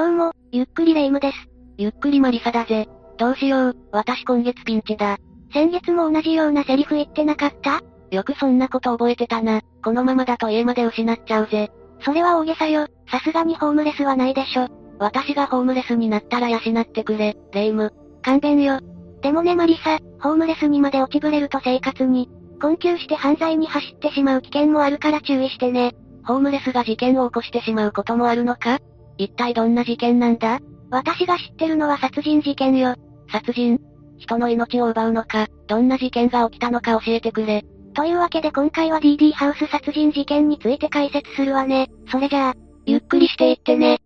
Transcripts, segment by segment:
どうも、ゆっくりレ夢ムです。ゆっくりマリサだぜ。どうしよう、私今月ピンチだ。先月も同じようなセリフ言ってなかった？よくそんなこと覚えてたな。このままだと家まで失っちゃうぜ。それは大げさよ。さすがにホームレスはないでしょ。私がホームレスになったら養ってくれ、レ夢ム。勘弁よ。でもねマリサ、ホームレスにまで落ちぶれると生活に、困窮して犯罪に走ってしまう危険もあるから注意してね。ホームレスが事件を起こしてしまうこともあるのか？一体どんな事件なんだ？私が知ってるのは殺人事件よ。殺人？人の命を奪うのか、どんな事件が起きたのか教えてくれ。というわけで今回は DD ハウス殺人事件について解説するわね。それじゃあ、ゆっくりしていってね。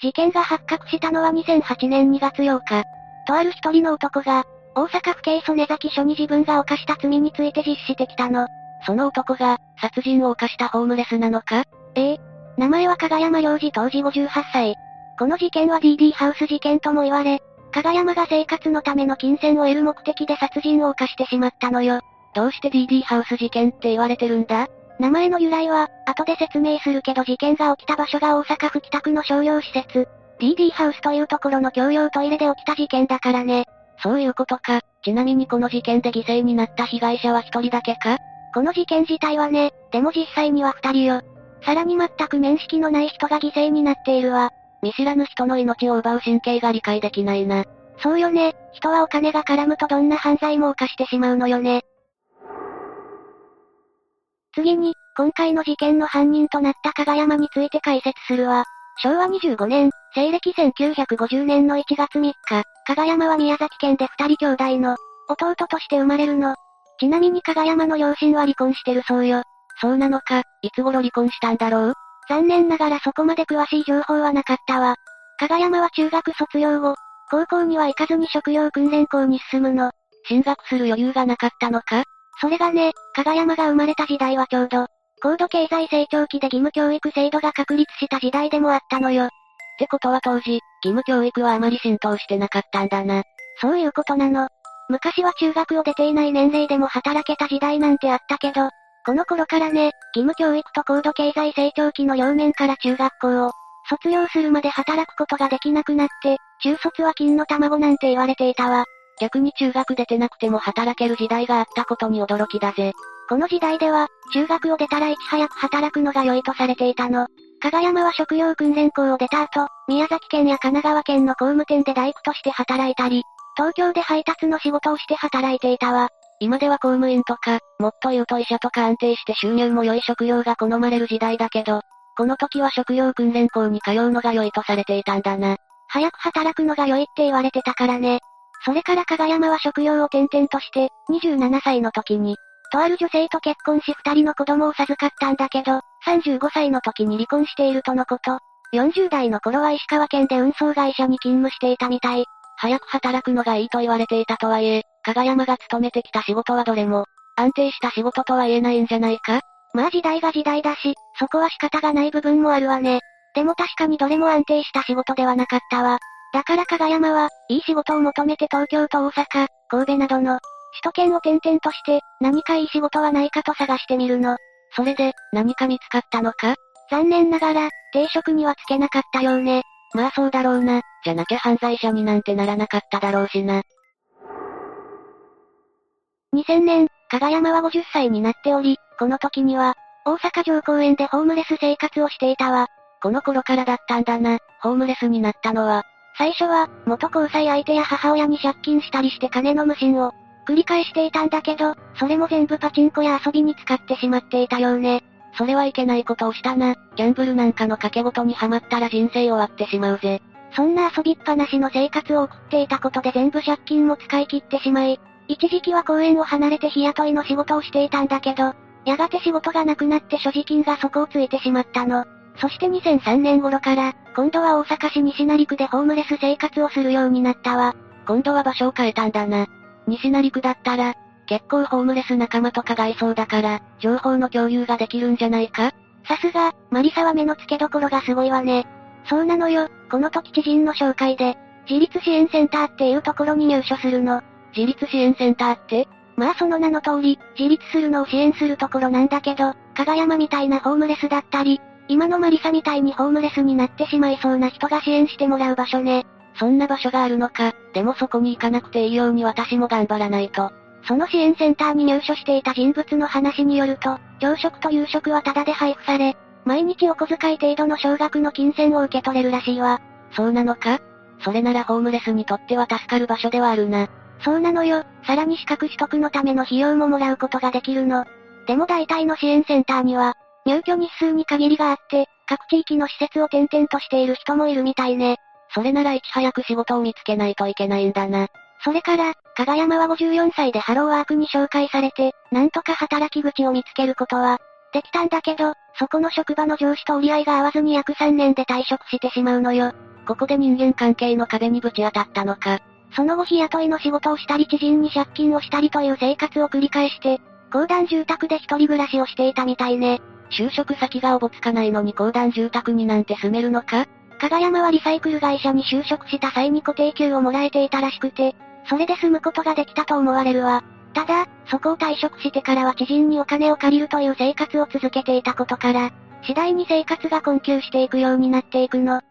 事件が発覚したのは2008年2月8日。とある一人の男が、大阪府警曽根崎署に自分が犯した罪について実施してきたの。その男が、殺人を犯したホームレスなのか？ええ。名前は加賀山良二当時58歳。この事件は DD ハウス事件とも言われ、加賀山が生活のための金銭を得る目的で殺人を犯してしまったのよ。どうして DD ハウス事件って言われてるんだ？名前の由来は、後で説明するけど事件が起きた場所が大阪府北区の商業施設、DD ハウスというところの共用トイレで起きた事件だからね。そういうことか。ちなみにこの事件で犠牲になった被害者は一人だけか？この事件自体はね、でも実際には二人よ。さらに全く面識のない人が犠牲になっているわ。見知らぬ人の命を奪う神経が理解できないな。そうよね、人はお金が絡むとどんな犯罪も犯してしまうのよね。次に、今回の事件の犯人となった加賀山について解説するわ。昭和25年、西暦1950年の1月3日、加賀山は宮崎県で二人兄弟の、弟として生まれるの。ちなみに加賀山の両親は離婚してるそうよ。そうなのか、いつ頃離婚したんだろう？残念ながらそこまで詳しい情報はなかったわ。加賀山は中学卒業後、高校には行かずに職業訓練校に進むの。進学する余裕がなかったのか？それがね、加賀山が生まれた時代はちょうど、高度経済成長期で義務教育制度が確立した時代でもあったのよ。ってことは当時、義務教育はあまり浸透してなかったんだな。そういうことなの。昔は中学を出ていない年齢でも働けた時代なんてあったけど、この頃からね、義務教育と高度経済成長期の両面から中学校を、卒業するまで働くことができなくなって、中卒は金の卵なんて言われていたわ。逆に中学出てなくても働ける時代があったことに驚きだぜ。この時代では、中学を出たらいち早く働くのが良いとされていたの。加賀山は職業訓練校を出た後、宮崎県や神奈川県の工務店で大工として働いたり、東京で配達の仕事をして働いていたわ。今では公務員とか、もっと言うと医者とか安定して収入も良い職業が好まれる時代だけど、この時は職業訓練校に通うのが良いとされていたんだな。早く働くのが良いって言われてたからね。それから加賀山は職業を転々として、27歳の時に、とある女性と結婚し二人の子供を授かったんだけど、35歳の時に離婚しているとのこと。40代の頃は石川県で運送会社に勤務していたみたい。早く働くのがいいと言われていたとはいえ、加賀山が勤めてきた仕事はどれも、安定した仕事とは言えないんじゃないか？まあ時代が時代だし、そこは仕方がない部分もあるわね。でも確かにどれも安定した仕事ではなかったわ。だから加賀山は、いい仕事を求めて東京と大阪、神戸などの、首都圏を転々として、何かいい仕事はないかと探してみるの。それで、何か見つかったのか？残念ながら、定職にはつけなかったようね。まあそうだろうな。じゃなきゃ犯罪者になんてならなかっただろうしな。2000年、加賀山は50歳になっており、この時には、大阪城公園でホームレス生活をしていたわ。この頃からだったんだな、ホームレスになったのは。最初は、元交際相手や母親に借金したりして金の無心を、繰り返していたんだけど、それも全部パチンコや遊びに使ってしまっていたようね。それはいけないことをしたな。ギャンブルなんかの賭け事にはまったら人生終わってしまうぜ。そんな遊びっぱなしの生活を送っていたことで全部借金も使い切ってしまい、一時期は公園を離れて日雇いの仕事をしていたんだけど、やがて仕事がなくなって所持金が底をついてしまったの。そして2003年頃から、今度は大阪市西成区でホームレス生活をするようになったわ。今度は場所を変えたんだな。西成区だったら、結構ホームレス仲間とかがいそうだから、情報の共有ができるんじゃないか？さすが、マリサは目の付けどころがすごいわね。そうなのよ、この時知人の紹介で、自立支援センターっていうところに入所するの。自立支援センターって？まあその名の通り、自立するのを支援するところなんだけど、加賀山みたいなホームレスだったり、今のマリサみたいにホームレスになってしまいそうな人が支援してもらう場所ね。そんな場所があるのか、でもそこに行かなくていいように私も頑張らないと。その支援センターに入所していた人物の話によると、朝食と夕食はタダで配布され、毎日お小遣い程度の少額の金銭を受け取れるらしいわ。そうなのか？それならホームレスにとっては助かる場所ではあるな。そうなのよ。さらに資格取得のための費用ももらうことができるの。でも大体の支援センターには、入居日数に限りがあって、各地域の施設を転々としている人もいるみたいね。それならいち早く仕事を見つけないといけないんだな。それから、加賀山は54歳でハローワークに紹介されて、なんとか働き口を見つけることは、できたんだけど、そこの職場の上司と折り合いが合わずに約3年で退職してしまうのよ。ここで人間関係の壁にぶち当たったのか。その後日雇いの仕事をしたり知人に借金をしたりという生活を繰り返して、公団住宅で一人暮らしをしていたみたいね。就職先がおぼつかないのに公団住宅になんて住めるのか？加賀山はリサイクル会社に就職した際に固定給をもらえていたらしくて、それで住むことができたと思われるわ。ただ、そこを退職してからは知人にお金を借りるという生活を続けていたことから、次第に生活が困窮していくようになっていくの。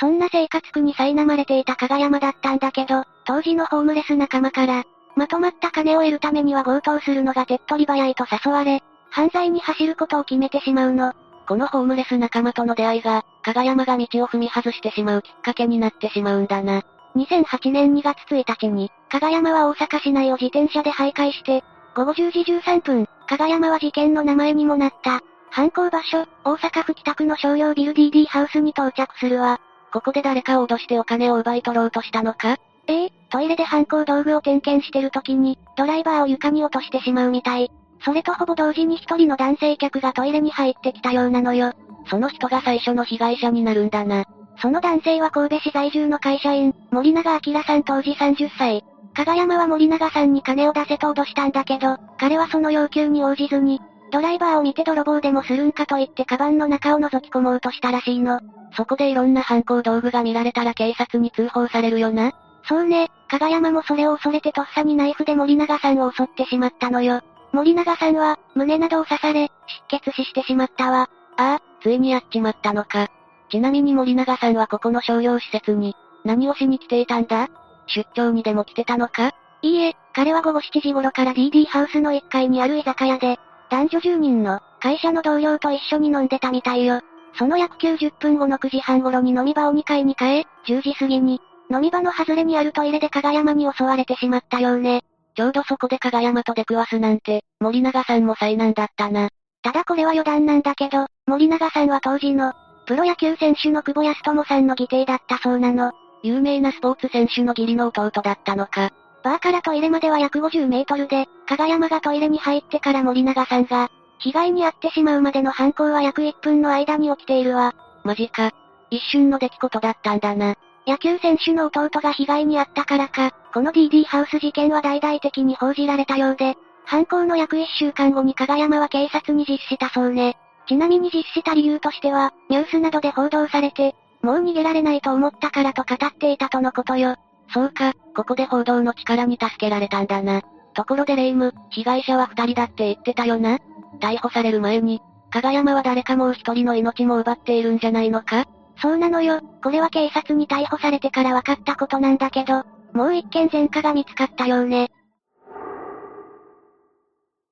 そんな生活苦に苛まれていた加賀山だったんだけど、当時のホームレス仲間から、まとまった金を得るためには強盗するのが手っ取り早いと誘われ、犯罪に走ることを決めてしまうの。このホームレス仲間との出会いが、加賀山が道を踏み外してしまうきっかけになってしまうんだな。2008年2月1日に、加賀山は大阪市内を自転車で徘徊して、午後10時13分、加賀山は事件の名前にもなった、犯行場所、大阪府北区の商用ビル DD ハウスに到着するわ。ここで誰かを脅してお金を奪い取ろうとしたのか？ええトイレで犯行道具を点検してる時に、ドライバーを床に落としてしまうみたい。それとほぼ同時に一人の男性客がトイレに入ってきたようなのよ。その人が最初の被害者になるんだな。その男性は神戸市在住の会社員、森永明さん当時30歳。加賀山は森永さんに金を出せと脅したんだけど、彼はその要求に応じずに、ドライバーを見て泥棒でもするんかと言ってカバンの中を覗き込もうとしたらしいの。そこでいろんな犯行道具が見られたら警察に通報されるよな？そうね、加賀山もそれを恐れてとっさにナイフで森永さんを襲ってしまったのよ。森永さんは、胸などを刺され、失血死してしまったわ。ああ、ついにやっちまったのか。ちなみに森永さんはここの商業施設に、何をしに来ていたんだ？出張にでも来てたのか？いいえ、彼は午後7時頃から DD ハウスの1階にある居酒屋で、男女10人の会社の同僚と一緒に飲んでたみたいよ。その約90分後の9時半頃に飲み場を2階に変え、10時過ぎに、飲み場の外れにあるトイレで加賀山に襲われてしまったようね。ちょうどそこで加賀山と出くわすなんて、森永さんも災難だったな。ただこれは余談なんだけど、森永さんは当時の、プロ野球選手の久保康友さんの義弟だったそうなの。有名なスポーツ選手の義理の弟だったのか。バーからトイレまでは約50メートルで、加賀山がトイレに入ってから森永さんが、被害に遭ってしまうまでの犯行は約1分の間に起きているわ。マジか。一瞬の出来事だったんだな。野球選手の弟が被害に遭ったからか、この DD ハウス事件は大々的に報じられたようで、犯行の約1週間後に加賀山は警察に実施したそうね。ちなみに実施した理由としては、ニュースなどで報道されて、もう逃げられないと思ったからと語っていたとのことよ。そうか、ここで報道の力に助けられたんだな。ところでレイム、被害者は二人だって言ってたよな？逮捕される前に、加賀山は誰かもう一人の命も奪っているんじゃないのか？そうなのよ。これは警察に逮捕されてから分かったことなんだけど、もう一件前科が見つかったようね。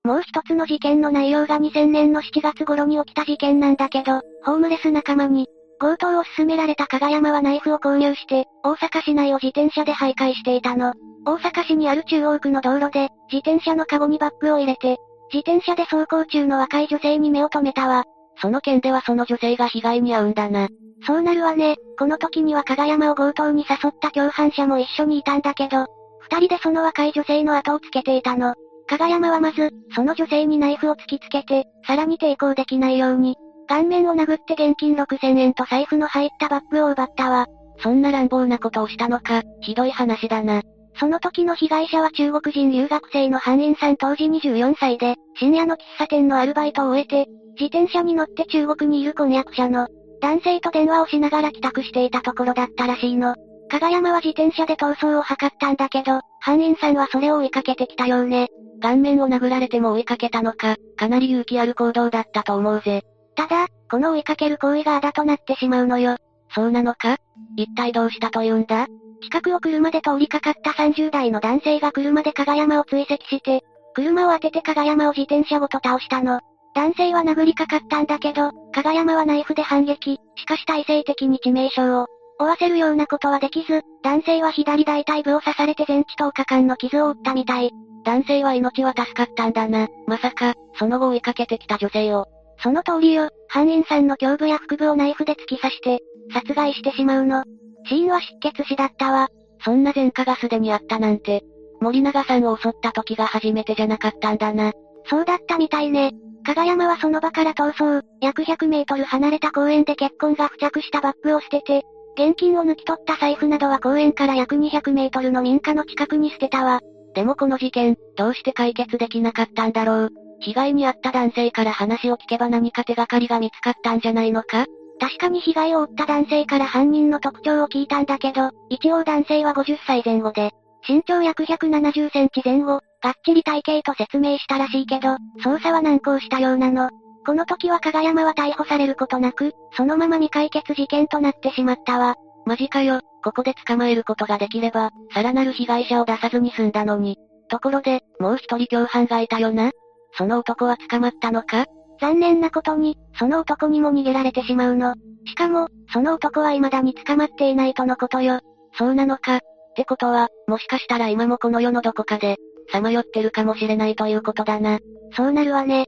もう一つの事件の内容が2000年の7月頃に起きた事件なんだけど、ホームレス仲間に、強盗を勧められた加賀山はナイフを購入して、大阪市内を自転車で徘徊していたの。大阪市にある中央区の道路で、自転車のカゴにバッグを入れて、自転車で走行中の若い女性に目を留めたわ。その件ではその女性が被害に遭うんだな。そうなるわね。この時には加賀山を強盗に誘った共犯者も一緒にいたんだけど、二人でその若い女性の後をつけていたの。加賀山はまず、その女性にナイフを突きつけて、さらに抵抗できないように、顔面を殴って現金6000円と財布の入ったバッグを奪ったわ。そんな乱暴なことをしたのか、ひどい話だな。その時の被害者は中国人留学生の犯人さん当時24歳で、深夜の喫茶店のアルバイトを終えて、自転車に乗って中国にいる婚約者の、男性と電話をしながら帰宅していたところだったらしいの。加賀山は自転車で逃走を図ったんだけど、犯人さんはそれを追いかけてきたようね。顔面を殴られても追いかけたのか、かなり勇気ある行動だったと思うぜ。ただ、この追いかける行為があだとなってしまうのよ。そうなのか？一体どうしたと言うんだ？近くを車で通りかかった30代の男性が車で加賀山を追跡して、車を当てて加賀山を自転車ごと倒したの。男性は殴りかかったんだけど、加賀山はナイフで反撃、しかし体制的に致命傷を負わせるようなことはできず、男性は左大腿部を刺されて全治10日間の傷を負ったみたい。男性は命は助かったんだな。まさか、その後追いかけてきた女性を。その通りよ、犯人さんの胸部や腹部をナイフで突き刺して、殺害してしまうの。死因は失血死だったわ。そんな前科がすでにあったなんて、森永さんを襲った時が初めてじゃなかったんだな。そうだったみたいね。加賀山はその場から逃走、約100メートル離れた公園で血痕が付着したバッグを捨てて、現金を抜き取った財布などは公園から約200メートルの民家の近くに捨てたわ。でもこの事件、どうして解決できなかったんだろう。被害に遭った男性から話を聞けば何か手がかりが見つかったんじゃないのか？確かに被害を負った男性から犯人の特徴を聞いたんだけど、一応男性は50歳前後で、身長約170センチ前後、がっちり体型と説明したらしいけど、捜査は難航したようなの。この時は加賀山は逮捕されることなく、そのまま未解決事件となってしまったわ。マジかよ、ここで捕まえることができれば、さらなる被害者を出さずに済んだのに。ところで、もう一人共犯がいたよな？その男は捕まったのか？残念なことに、その男にも逃げられてしまうの。しかも、その男は未だに捕まっていないとのことよ。そうなのか？ってことは、もしかしたら今もこの世のどこかで、さまよってるかもしれないということだな。そうなるわね。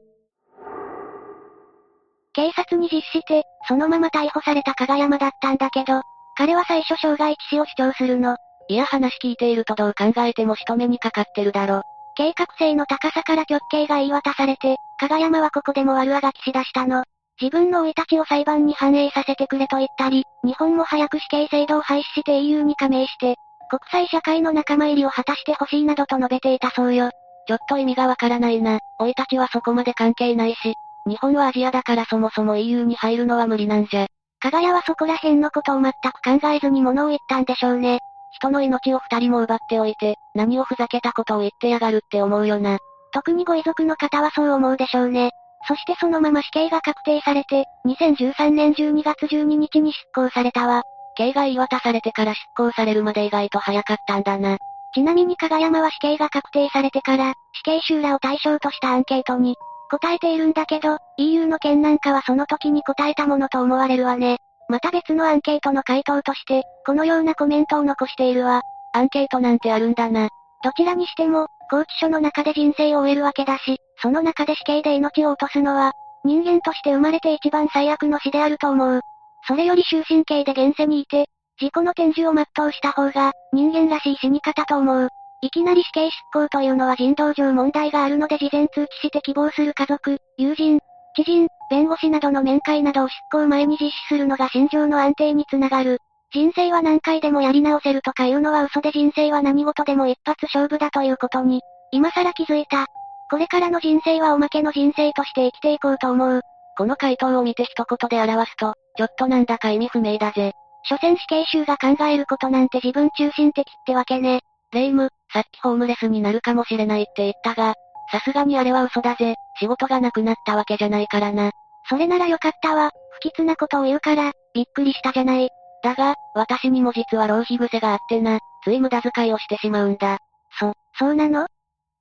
警察に実して、そのまま逮捕された加賀山だったんだけど、彼は最初傷害致死を主張するの。いや話聞いているとどう考えても仕留めにかかってるだろ。計画性の高さから極刑が言い渡されて、加賀山はここでも悪あがきしだしたの。自分の生い立ちを裁判に反映させてくれと言ったり、日本も早く死刑制度を廃止して EU に加盟して、国際社会の仲間入りを果たしてほしいなどと述べていたそうよ。ちょっと意味がわからないな。生い立ちはそこまで関係ないし、日本はアジアだからそもそも EU に入るのは無理なんじゃ。加賀谷はそこら辺のことを全く考えずに物を言ったんでしょうね。人の命を二人も奪っておいて、何をふざけたことを言ってやがるって思うよな。特にご遺族の方はそう思うでしょうね。そしてそのまま死刑が確定されて、2013年12月12日に執行されたわ。刑が言い渡されてから執行されるまで意外と早かったんだな。ちなみに加賀山は死刑が確定されてから、死刑囚らを対象としたアンケートに、答えているんだけど、EU の件なんかはその時に答えたものと思われるわね。また別のアンケートの回答として、このようなコメントを残しているわ。アンケートなんてあるんだな。どちらにしても、拘置所の中で人生を終えるわけだし、その中で死刑で命を落とすのは、人間として生まれて一番最悪の死であると思う。それより終身刑で現世にいて、事故の天寿を全うした方が、人間らしい死に方と思う。いきなり死刑執行というのは人道上問題があるので事前通知して希望する家族、友人、知人、弁護士などの面会などを執行前に実施するのが心情の安定につながる。人生は何回でもやり直せるとかいうのは嘘で人生は何事でも一発勝負だということに、今更気づいた。これからの人生はおまけの人生として生きていこうと思う。この回答を見て一言で表すと、ちょっとなんだか意味不明だぜ。所詮死刑囚が考えることなんて自分中心的ってわけね。レイム、さっきホームレスになるかもしれないって言ったが、さすがにあれは嘘だぜ。仕事がなくなったわけじゃないからな。それならよかったわ。不吉なことを言うから、びっくりしたじゃない。だが、私にも実は浪費癖があってな、つい無駄遣いをしてしまうんだ。そ、そうなの？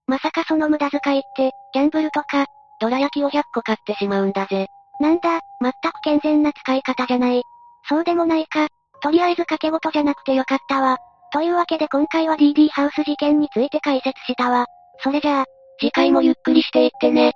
まさかその無駄遣いって、ギャンブルとか、ドラ焼きを100個買ってしまうんだぜ。なんだ、全く健全な使い方じゃない。そうでもないか。とりあえず掛け事じゃなくてよかったわ。というわけで今回は DD ハウス事件について解説したわ。それじゃあ、次回もゆっくりしていってね。